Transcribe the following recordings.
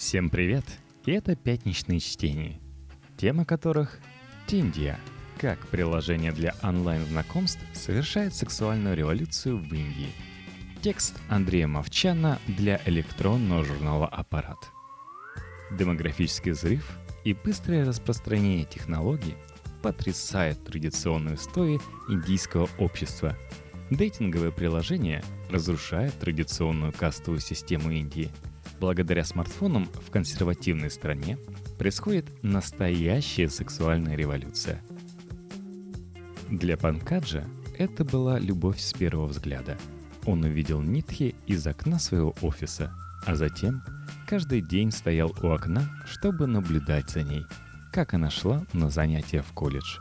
Всем привет! И это пятничные чтения, тема которых Тиндия. Как приложение для онлайн-знакомств совершает сексуальную революцию в Индии. Текст Андрея Мовчана для электронного журнала «Аппарат». Демографический взрыв и быстрое распространение технологий потрясают традиционные устои индийского общества. Дейтинговые приложения разрушают традиционную кастовую систему Индии – Благодаря смартфонам в консервативной стране происходит настоящая сексуальная революция. Для Панкаджа это была любовь с первого взгляда. Он увидел Нитхи из окна своего офиса, а затем каждый день стоял у окна, чтобы наблюдать за ней, как она шла на занятия в колледж.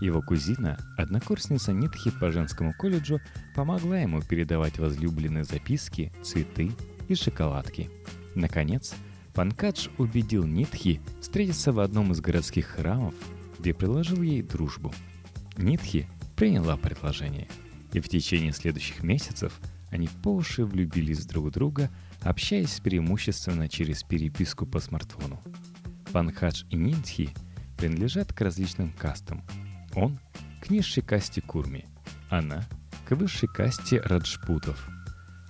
Его кузина, однокурсница Нитхи по женскому колледжу, помогла ему передавать возлюбленные записки, цветы и шоколадки. Наконец, Панкадж убедил Нитхи встретиться в одном из городских храмов, где предложил ей дружбу. Нитхи приняла предложение, и в течение следующих месяцев они по уши влюбились друг в друга, общаясь преимущественно через переписку по смартфону. Панкадж и Нитхи принадлежат к различным кастам. Он — к низшей касте Курми, она — к высшей касте Раджпутов —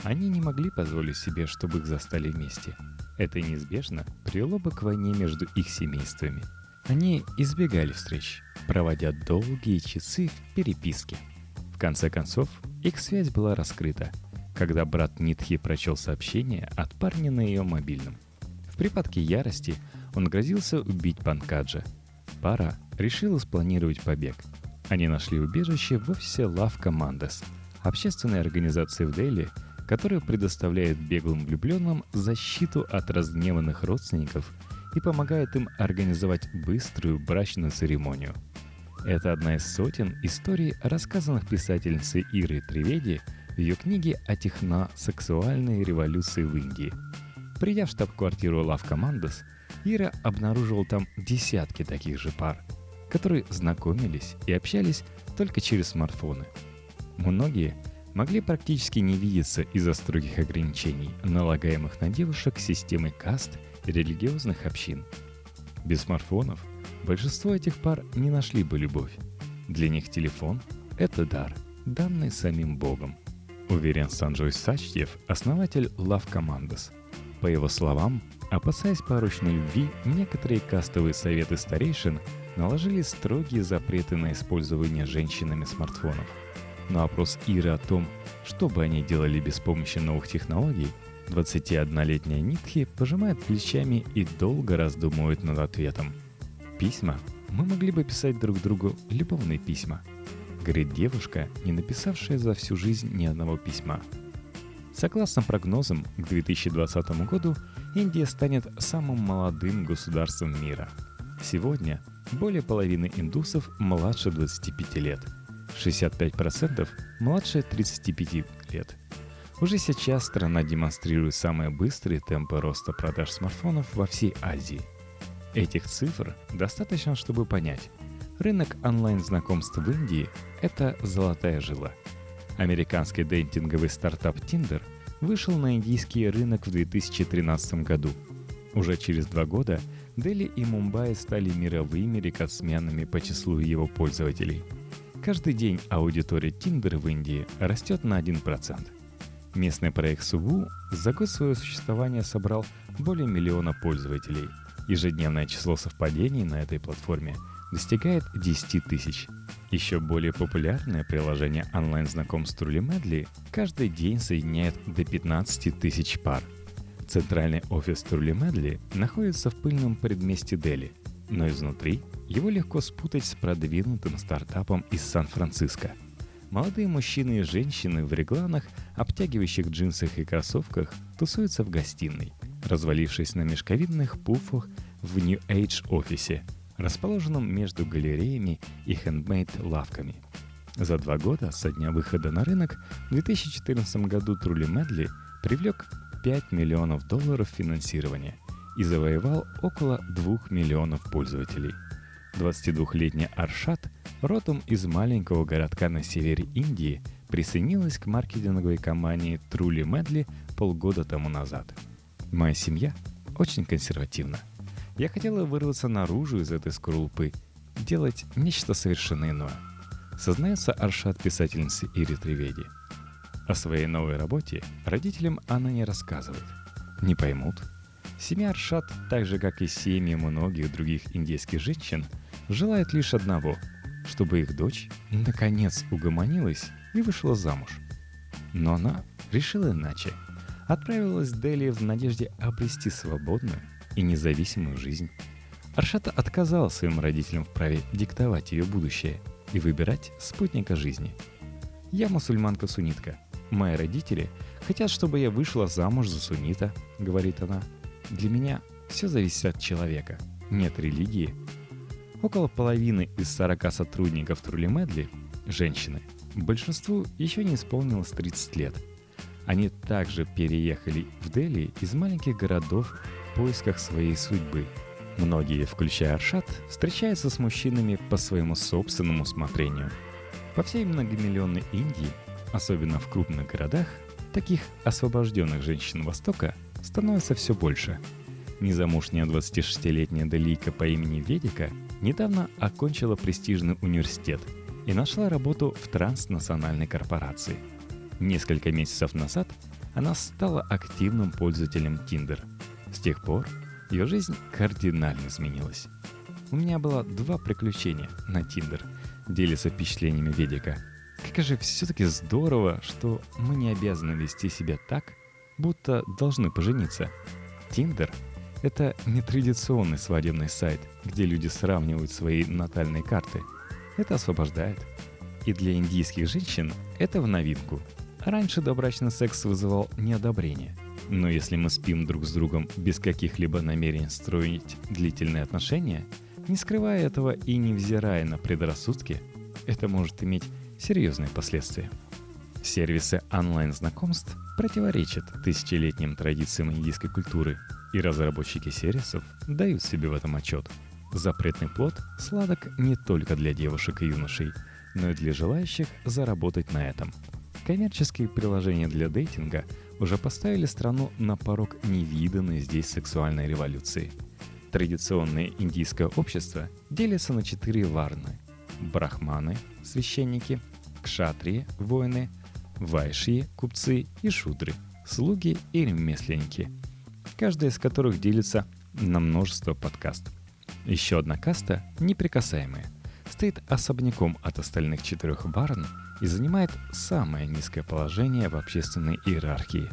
они не могли позволить себе, чтобы их застали вместе. Это неизбежно привело бы к войне между их семействами. Они избегали встреч, проводя долгие часы в переписке. В конце концов, их связь была раскрыта, когда брат Нитхи прочел сообщение от парня на ее мобильном. В припадке ярости он грозился убить Панкаджа. Пара решила спланировать побег. Они нашли убежище в офисе Love Commandos, общественной организации в Дели, которая предоставляет беглым влюбленным защиту от разгневанных родственников и помогает им организовать быструю брачную церемонию. Это одна из сотен историй, рассказанных писательницей Ирой Треведи в ее книге о техно-сексуальной революции в Индии. Придя в штаб-квартиру Love Commandos, Ира обнаружила там десятки таких же пар, которые знакомились и общались только через смартфоны. Многие – могли практически не видеться из-за строгих ограничений, налагаемых на девушек системой каст и религиозных общин. Без смартфонов большинство этих пар не нашли бы любовь. Для них телефон – это дар, данный самим Богом. Уверен Санджой Сачтьев, основатель Love Commandos. По его словам, опасаясь порочной любви, некоторые кастовые советы старейшин наложили строгие запреты на использование женщинами смартфонов – на вопрос Иры о том, что бы они делали без помощи новых технологий, 21-летняя Нитхи пожимает плечами и долго раздумывает над ответом. «Письма? Мы могли бы писать друг другу любовные письма», говорит девушка, не написавшая за всю жизнь ни одного письма. Согласно прогнозам, к 2020 году Индия станет самым молодым государством мира. Сегодня более половины индусов младше 25 лет – 65% младше 35 лет. Уже сейчас страна демонстрирует самые быстрые темпы роста продаж смартфонов во всей Азии. Этих цифр достаточно, чтобы понять. Рынок онлайн-знакомств в Индии – это золотая жила. Американский дейтинговый стартап Tinder вышел на индийский рынок в 2013 году. Уже через два года Дели и Мумбаи стали мировыми рекордсменами по числу его пользователей – Каждый день аудитория Tinder в Индии растет на 1%. Местный проект Субу за год своего существования собрал более миллиона пользователей. Ежедневное число совпадений на этой платформе достигает 10 тысяч. Еще более популярное приложение онлайн-знакомств Truly Madly каждый день соединяет до 15 тысяч пар. Центральный офис Truly Madly находится в пыльном предместе Дели, но изнутри его легко спутать с продвинутым стартапом из Сан-Франциско. Молодые мужчины и женщины в регланах, обтягивающих джинсах и кроссовках тусуются в гостиной, развалившись на мешковидных пуфах в New Age офисе, расположенном между галереями и хендмейд-лавками. За два года со дня выхода на рынок в 2014 году Трули Медли привлек 5 миллионов долларов финансирования и завоевал около 2 миллионов пользователей – 22-летняя Аршат, родом из маленького городка на севере Индии, присоединилась к маркетинговой компании Truly Medley полгода тому назад. «Моя семья очень консервативно. Я хотела вырваться наружу из этой скорлупы, делать нечто совершенно иное. Сознается Аршат писательницы Ири Треведи. О своей новой работе родителям она не рассказывает. Не поймут. Семья Аршат, так же как и семьи многих других индейских женщин, желает лишь одного – чтобы их дочь наконец угомонилась и вышла замуж. Но она решила иначе. Отправилась в Дели в надежде обрести свободную и независимую жизнь. Аршата отказала своим родителям в праве диктовать ее будущее и выбирать спутника жизни. «Я мусульманка-суннитка. Мои родители хотят, чтобы я вышла замуж за суннита», — говорит она. «Для меня все зависит от человека. Нет религии, Около половины из 40 сотрудников Трули Медли – женщины. Большинству еще не исполнилось 30 лет. Они также переехали в Дели из маленьких городов в поисках своей судьбы. Многие, включая Аршат, встречаются с мужчинами по своему собственному усмотрению. По всей многомиллионной Индии, особенно в крупных городах, таких освобожденных женщин Востока становится все больше. Незамужняя 26-летняя Делийка по имени Ведика – недавно окончила престижный университет и нашла работу в транснациональной корпорации. Несколько месяцев назад она стала активным пользователем Tinder. С тех пор ее жизнь кардинально изменилась. У меня было два приключения на Tinder, делится впечатлениями Ведика. Как же все-таки здорово, что мы не обязаны вести себя так, будто должны пожениться. Tinder — это не традиционный свадебный сайт, где люди сравнивают свои натальные карты. Это освобождает. И для индийских женщин это в новинку. Раньше добрачный секс вызывал неодобрение. Но если мы спим друг с другом без каких-либо намерений строить длительные отношения, не скрывая этого и не взирая на предрассудки, это может иметь серьезные последствия. Сервисы онлайн-знакомств противоречат тысячелетним традициям индийской культуры – и разработчики сервисов дают себе в этом отчет. Запретный плод сладок не только для девушек и юношей, но и для желающих заработать на этом. Коммерческие приложения для дейтинга уже поставили страну на порог невиданной здесь сексуальной революции. Традиционное индийское общество делится на четыре варны – брахманы – священники, кшатрии – воины, вайши – купцы и шудры – слуги и ремесленники – каждая из которых делится на множество подкастов. Еще одна каста, неприкасаемая, стоит особняком от остальных четырех барн и занимает самое низкое положение в общественной иерархии.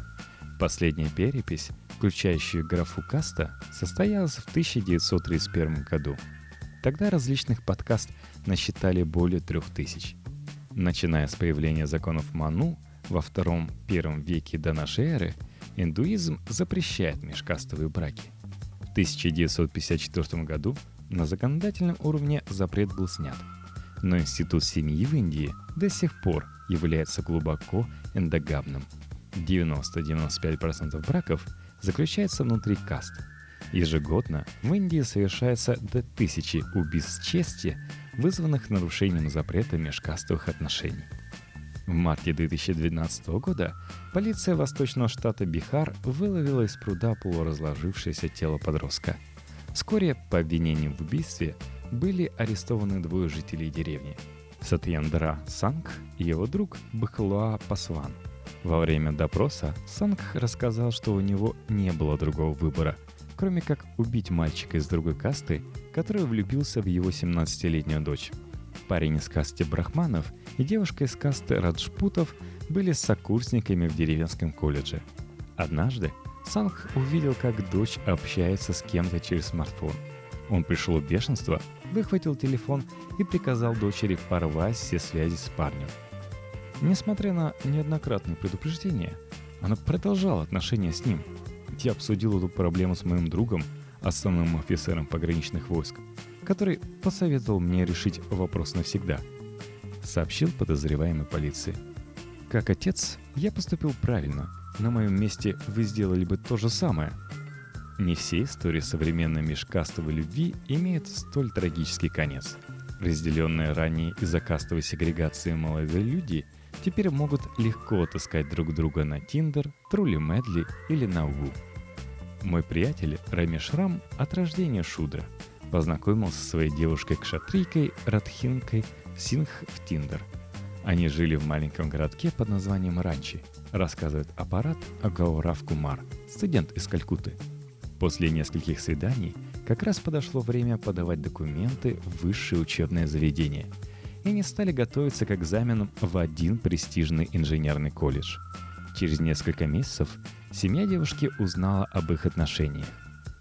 Последняя перепись, включающая графу каста, состоялась в 1931 году. Тогда различных подкаст насчитали более трех тысяч. Начиная с появления законов Ману во втором-первом веке до нашей эры – Индуизм запрещает межкастовые браки. В 1954 году на законодательном уровне запрет был снят. Но институт семьи в Индии до сих пор является глубоко эндогамным. 90-95% браков заключается внутри каст. Ежегодно в Индии совершается до тысячи убийств чести, вызванных нарушением запрета межкастовых отношений. В марте 2012 года полиция восточного штата Бихар выловила из пруда полуразложившееся тело подростка. Вскоре по обвинению в убийстве были арестованы двое жителей деревни – Сатьяндра Санг и его друг Бхлуа Пасван. Во время допроса Санг рассказал, что у него не было другого выбора, кроме как убить мальчика из другой касты, который влюбился в его 17-летнюю дочь. Парень из касты брахманов и девушка из касты раджпутов были сокурсниками в деревенском колледже. Однажды Санг увидел, как дочь общается с кем-то через смартфон. Он пришел в бешенство, выхватил телефон и приказал дочери порвать все связи с парнем. Несмотря на неоднократные предупреждения, она продолжала отношения с ним. Я обсудил эту проблему с моим другом, основным офицером пограничных войск, который посоветовал мне решить вопрос навсегда, сообщил подозреваемый полиции. Как отец, я поступил правильно. На моем месте вы сделали бы то же самое. Не все истории современной межкастовой любви имеют столь трагический конец. Разделенные ранее из-за кастовой сегрегации молодые люди теперь могут легко отыскать друг друга на Tinder, Трули Медли или на Ву. Мой приятель Рамеш Рам от рождения шудра. Познакомился со своей девушкой-кшатрийкой Радхинкой Сингх в Тиндер. Они жили в маленьком городке под названием Ранчи, рассказывает аппарат Агаурав Кумар, студент из Калькутты. После нескольких свиданий как раз подошло время подавать документы в высшее учебное заведение. И они стали готовиться к экзаменам в один престижный инженерный колледж. Через несколько месяцев Семья девушки узнала об их отношениях.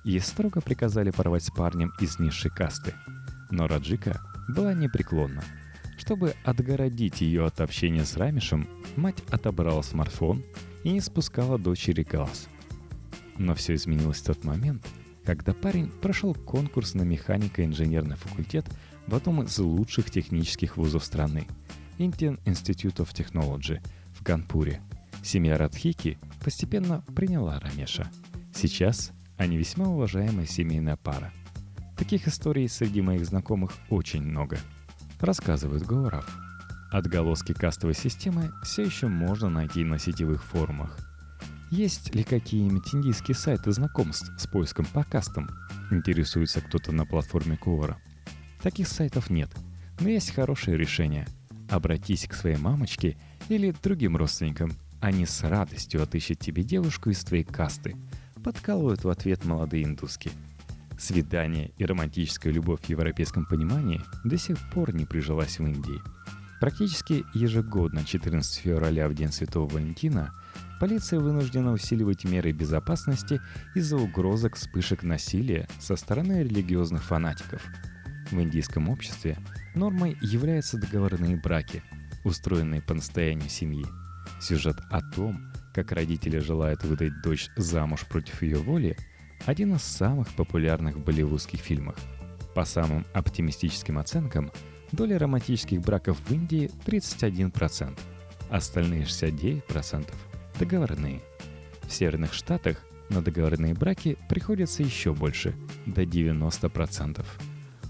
Ей строго приказали порвать с парнем из низшей касты. Но Раджика была непреклонна. Чтобы отгородить ее от общения с Рамишем, мать отобрала смартфон и не спускала дочери глаз. Но все изменилось в тот момент, когда парень прошел конкурс на механико-инженерный факультет в одном из лучших технических вузов страны – Indian Institute of Technology в Ганпуре. Семья Радхики постепенно приняла Рамеша. Сейчас они весьма уважаемая семейная пара. Таких историй среди моих знакомых очень много. Рассказывает Гаурав. Отголоски кастовой системы все еще можно найти на сетевых форумах. Есть ли какие-нибудь индийские сайты знакомств с поиском по кастам? Интересуется кто-то на платформе Ковара. Таких сайтов нет, но есть хорошее решение. Обратись к своей мамочке или другим родственникам – они с радостью отыщут тебе девушку из твоей касты. Подкалывают в ответ молодые индуски. Свидание и романтическая любовь в европейском понимании до сих пор не прижилась в Индии. Практически ежегодно 14 февраля в День Святого Валентина полиция вынуждена усиливать меры безопасности из-за угрозок вспышек насилия со стороны религиозных фанатиков. В индийском обществе нормой являются договорные браки, устроенные по настоянию семьи – Сюжет о том, как родители желают выдать дочь замуж против ее воли, один из самых популярных болливудских фильмах. По самым оптимистическим оценкам, доля романтических браков в Индии 31%, остальные 69% – договорные. В Северных Штатах на договорные браки приходится еще больше – до 90%.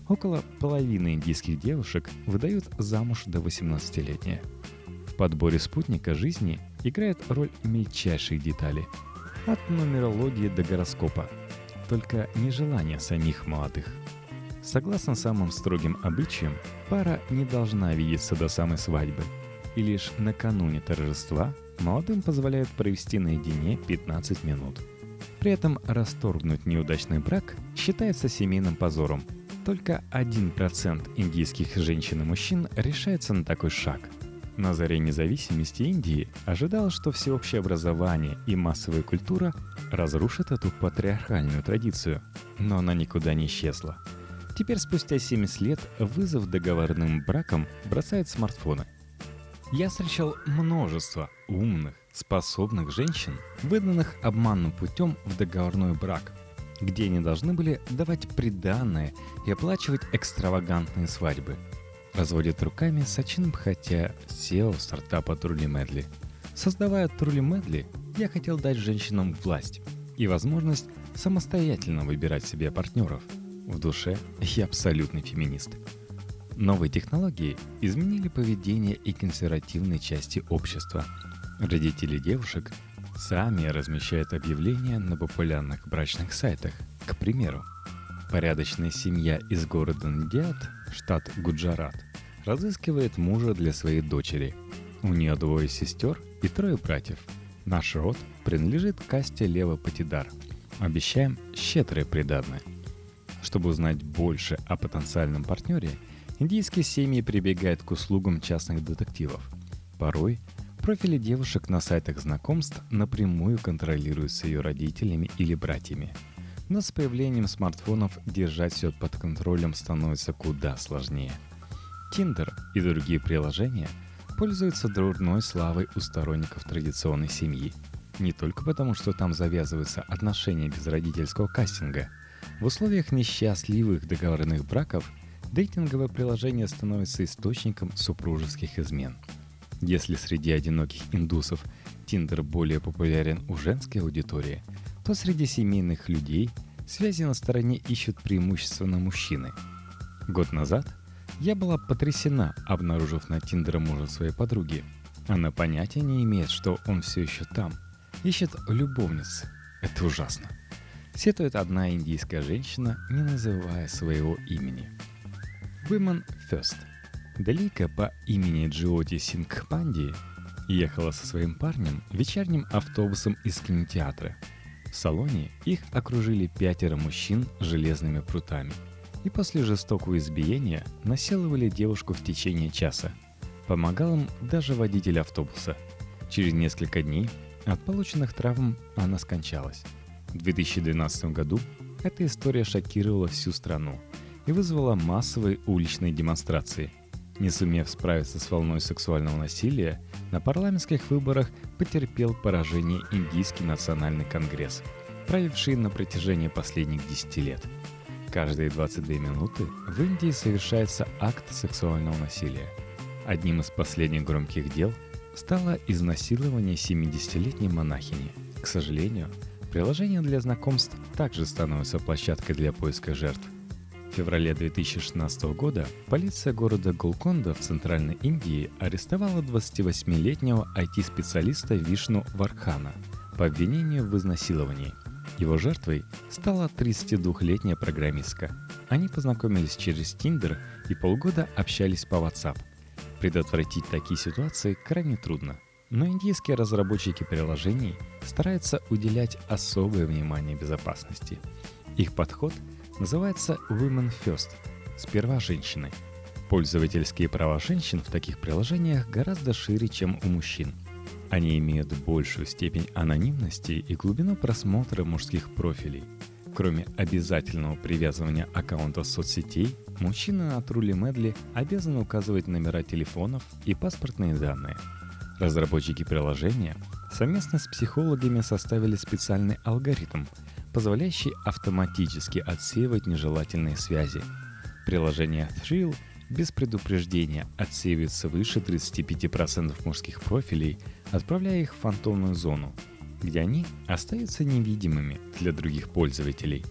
Около половины индийских девушек выдают замуж до 18-летия – подборе спутника жизни играет роль мельчайшие детали. От нумерологии до гороскопа. Только нежелание самих молодых. Согласно самым строгим обычаям, пара не должна видеться до самой свадьбы. И лишь накануне торжества молодым позволяют провести наедине 15 минут. При этом расторгнуть неудачный брак считается семейным позором. Только 1% индийских женщин и мужчин решается на такой шаг – на заре независимости Индии ожидалось, что всеобщее образование и массовая культура разрушат эту патриархальную традицию, но она никуда не исчезла. Теперь, спустя 70 лет, вызов договорным бракам бросают смартфоны. Я встречал множество умных, способных женщин, выданных обманным путем в договорной брак, где они должны были давать приданное и оплачивать экстравагантные свадьбы – Разводит руками Сачин Бхатя, CEO стартапа Truly Madly. Создавая Truly Madly, я хотел дать женщинам власть и возможность самостоятельно выбирать себе партнеров. В душе я абсолютный феминист. Новые технологии изменили поведение и консервативной части общества. Родители девушек сами размещают объявления на популярных брачных сайтах. К примеру, порядочная семья из города Ндиат, штат Гуджарат, разыскивает мужа для своей дочери. У нее двое сестер и трое братьев. Наш род принадлежит касте Лева Патидар. Обещаем щедрое приданное. Чтобы узнать больше о потенциальном партнере, индийские семьи прибегают к услугам частных детективов. Порой профили девушек на сайтах знакомств напрямую контролируются ее родителями или братьями. Но с появлением смартфонов держать все под контролем становится куда сложнее – Tinder и другие приложения пользуются дурной славой у сторонников традиционной семьи. Не только потому, что там завязываются отношения без родительского кастинга. В условиях несчастливых договорных браков дейтинговое приложение становится источником супружеских измен. Если среди одиноких индусов Tinder более популярен у женской аудитории, то среди семейных людей связи на стороне ищут преимущественно мужчины. Год назад я была потрясена, обнаружив на Тиндере мужа своей подруги. Она понятия не имеет, что он все еще там. Ищет любовниц. Это ужасно. сетует одна индийская женщина, не называя своего имени. Women First. Далика по имени Джиоти Сингхпанди ехала со своим парнем вечерним автобусом из кинотеатра. В салоне их окружили пятеро мужчин железными прутами и после жестокого избиения насиловали девушку в течение часа. Помогал им даже водитель автобуса. Через несколько дней от полученных травм она скончалась. В 2012 году эта история шокировала всю страну и вызвала массовые уличные демонстрации. Не сумев справиться с волной сексуального насилия, на парламентских выборах потерпел поражение Индийский национальный конгресс, правивший на протяжении последних 10 лет. Каждые 22 минуты в Индии совершается акт сексуального насилия. Одним из последних громких дел стало изнасилование 70-летней монахини. К сожалению, Приложение для знакомств также становится площадкой для поиска жертв. Феврале 2016 года полиция города Голконда в Центральной Индии арестовала 28-летнего IT-специалиста Вишну Вархана по обвинению в изнасиловании. Его жертвой стала 32-летняя программистка. Они познакомились через Tinder и полгода общались по WhatsApp. Предотвратить такие ситуации крайне трудно – но индийские разработчики приложений стараются уделять особое внимание безопасности. Их подход называется Women First – «Сперва женщины». Пользовательские права женщин в таких приложениях гораздо шире, чем у мужчин. Они имеют большую степень анонимности и глубину просмотра мужских профилей. Кроме обязательного привязывания аккаунта соцсетей, мужчины на Трули Медли обязаны указывать номера телефонов и паспортные данные – Разработчики приложения совместно с психологами составили специальный алгоритм, позволяющий автоматически отсеивать нежелательные связи. Приложение Thrill без предупреждения отсеивает свыше 35% мужских профилей, отправляя их в фантомную зону, где они остаются невидимыми для других пользователей.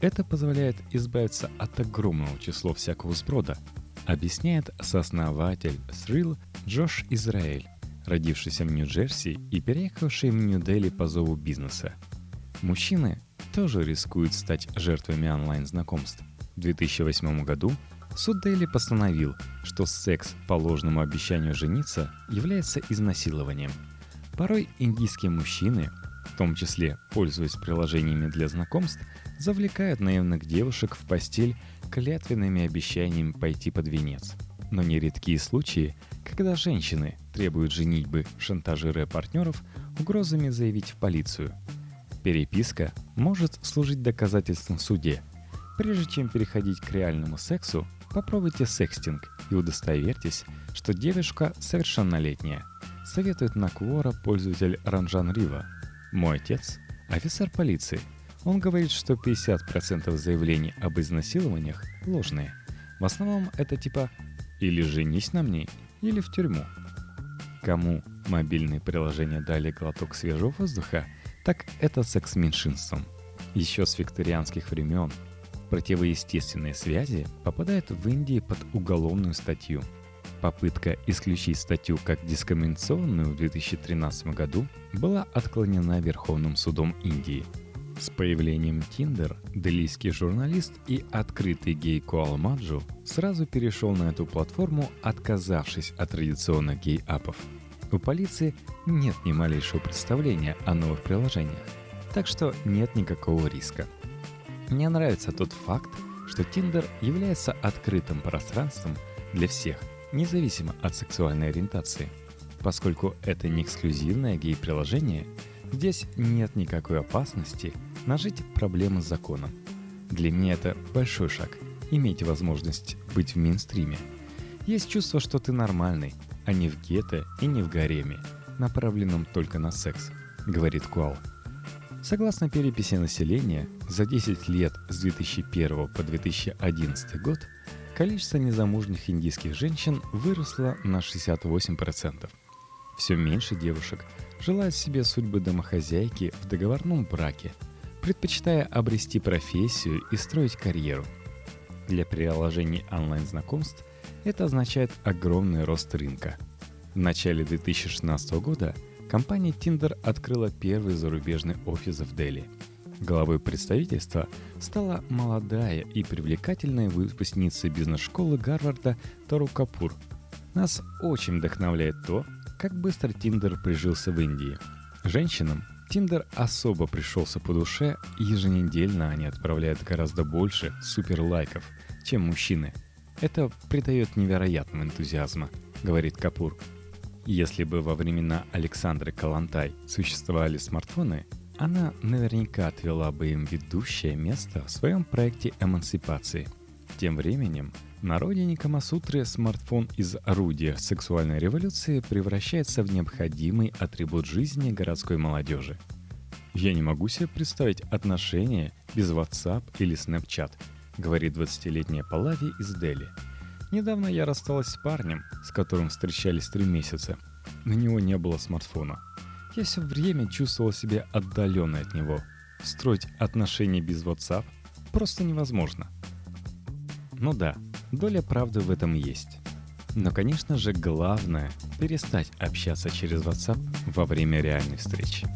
Это позволяет избавиться от огромного числа всякого сброда, объясняет сооснователь Thrill Джош Израиль родившийся в Нью-Джерси и переехавший в Нью-Дели по зову бизнеса. Мужчины тоже рискуют стать жертвами онлайн-знакомств. В 2008 году суд Дели постановил, что секс по ложному обещанию жениться является изнасилованием. Порой индийские мужчины, в том числе пользуясь приложениями для знакомств, завлекают наивных девушек в постель клятвенными обещаниями пойти под венец. Но нередкие случаи, когда женщины требуют женитьбы, шантажируя партнеров, угрозами заявить в полицию. Переписка может служить доказательством в суде. Прежде чем переходить к реальному сексу, попробуйте секстинг и удостоверьтесь, что девушка совершеннолетняя. Советует Наквора пользователь Ранжан Рива. Мой отец – офицер полиции. Он говорит, что 50% заявлений об изнасилованиях ложные. В основном это типа «или женись на мне, или в тюрьму». Кому мобильные приложения дали глоток свежего воздуха, так это секс меньшинством. Еще с викторианских времен противоестественные связи попадают в Индии под уголовную статью. Попытка исключить статью как дискриминационную в 2013 году была отклонена Верховным судом Индии. С появлением Tinder делийский журналист и открытый гей Куал Маджу сразу перешел на эту платформу, отказавшись от традиционных гей-апов. У полиции нет ни малейшего представления о новых приложениях, так что нет никакого риска. Мне нравится тот факт, что Tinder является открытым пространством для всех, независимо от сексуальной ориентации. Поскольку это не эксклюзивное гей-приложение, здесь нет никакой опасности нажить проблемы с законом. Для меня это большой шаг – иметь возможность быть в мейнстриме. Есть чувство, что ты нормальный, а не в гетто и не в гареме, направленном только на секс, говорит Куал. Согласно переписи населения, за 10 лет с 2001 по 2011 год количество незамужних индийских женщин выросло на 68%. Все меньше девушек желают себе судьбы домохозяйки в договорном браке, предпочитая обрести профессию и строить карьеру. Для приложений онлайн-знакомств это означает огромный рост рынка. В начале 2016 года компания Tinder открыла первый зарубежный офис в Дели. Главой представительства стала молодая и привлекательная выпускница бизнес-школы Гарварда Тару Капур. Нас очень вдохновляет то, как быстро Тиндер прижился в Индии. Женщинам Тиндер особо пришелся по душе, и еженедельно они отправляют гораздо больше суперлайков, чем мужчины. Это придает невероятного энтузиазма, говорит Капур. Если бы во времена Александры Калантай существовали смартфоны, она наверняка отвела бы им ведущее место в своем проекте эмансипации. Тем временем, на родине Камасутры смартфон из орудия сексуальной революции превращается в необходимый атрибут жизни городской молодежи. «Я не могу себе представить отношения без WhatsApp или Snapchat», говорит 20-летняя Палави из Дели. «Недавно я рассталась с парнем, с которым встречались три месяца. На него не было смартфона. Я все время чувствовал себя отдаленной от него. Строить отношения без WhatsApp просто невозможно. Ну да, доля правды в этом есть. Но, конечно же, главное — перестать общаться через WhatsApp во время реальной встречи.